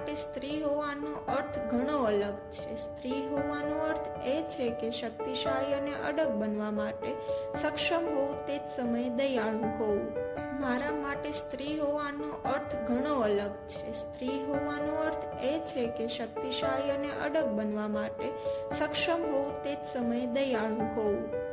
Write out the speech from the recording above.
માટે સ્ત્રી હોવાનો અર્થ ઘણો અલગ છે. સ્ત્રી હોવાનો અર્થ એ છે કે શક્તિશાળી અને અડગ બનવા માટે સક્ષમ હોવું તે જ સમયે દયાળુ હોવું. મારા માટે સ્ત્રી હોવાનો અર્થ ઘણો અલગ છે. સ્ત્રી હોવાનો અર્થ એ છે કે શક્તિશાળી અને અડગ બનવા માટે સક્ષમ હોવું તે જ સમયે દયાળુ હોવું.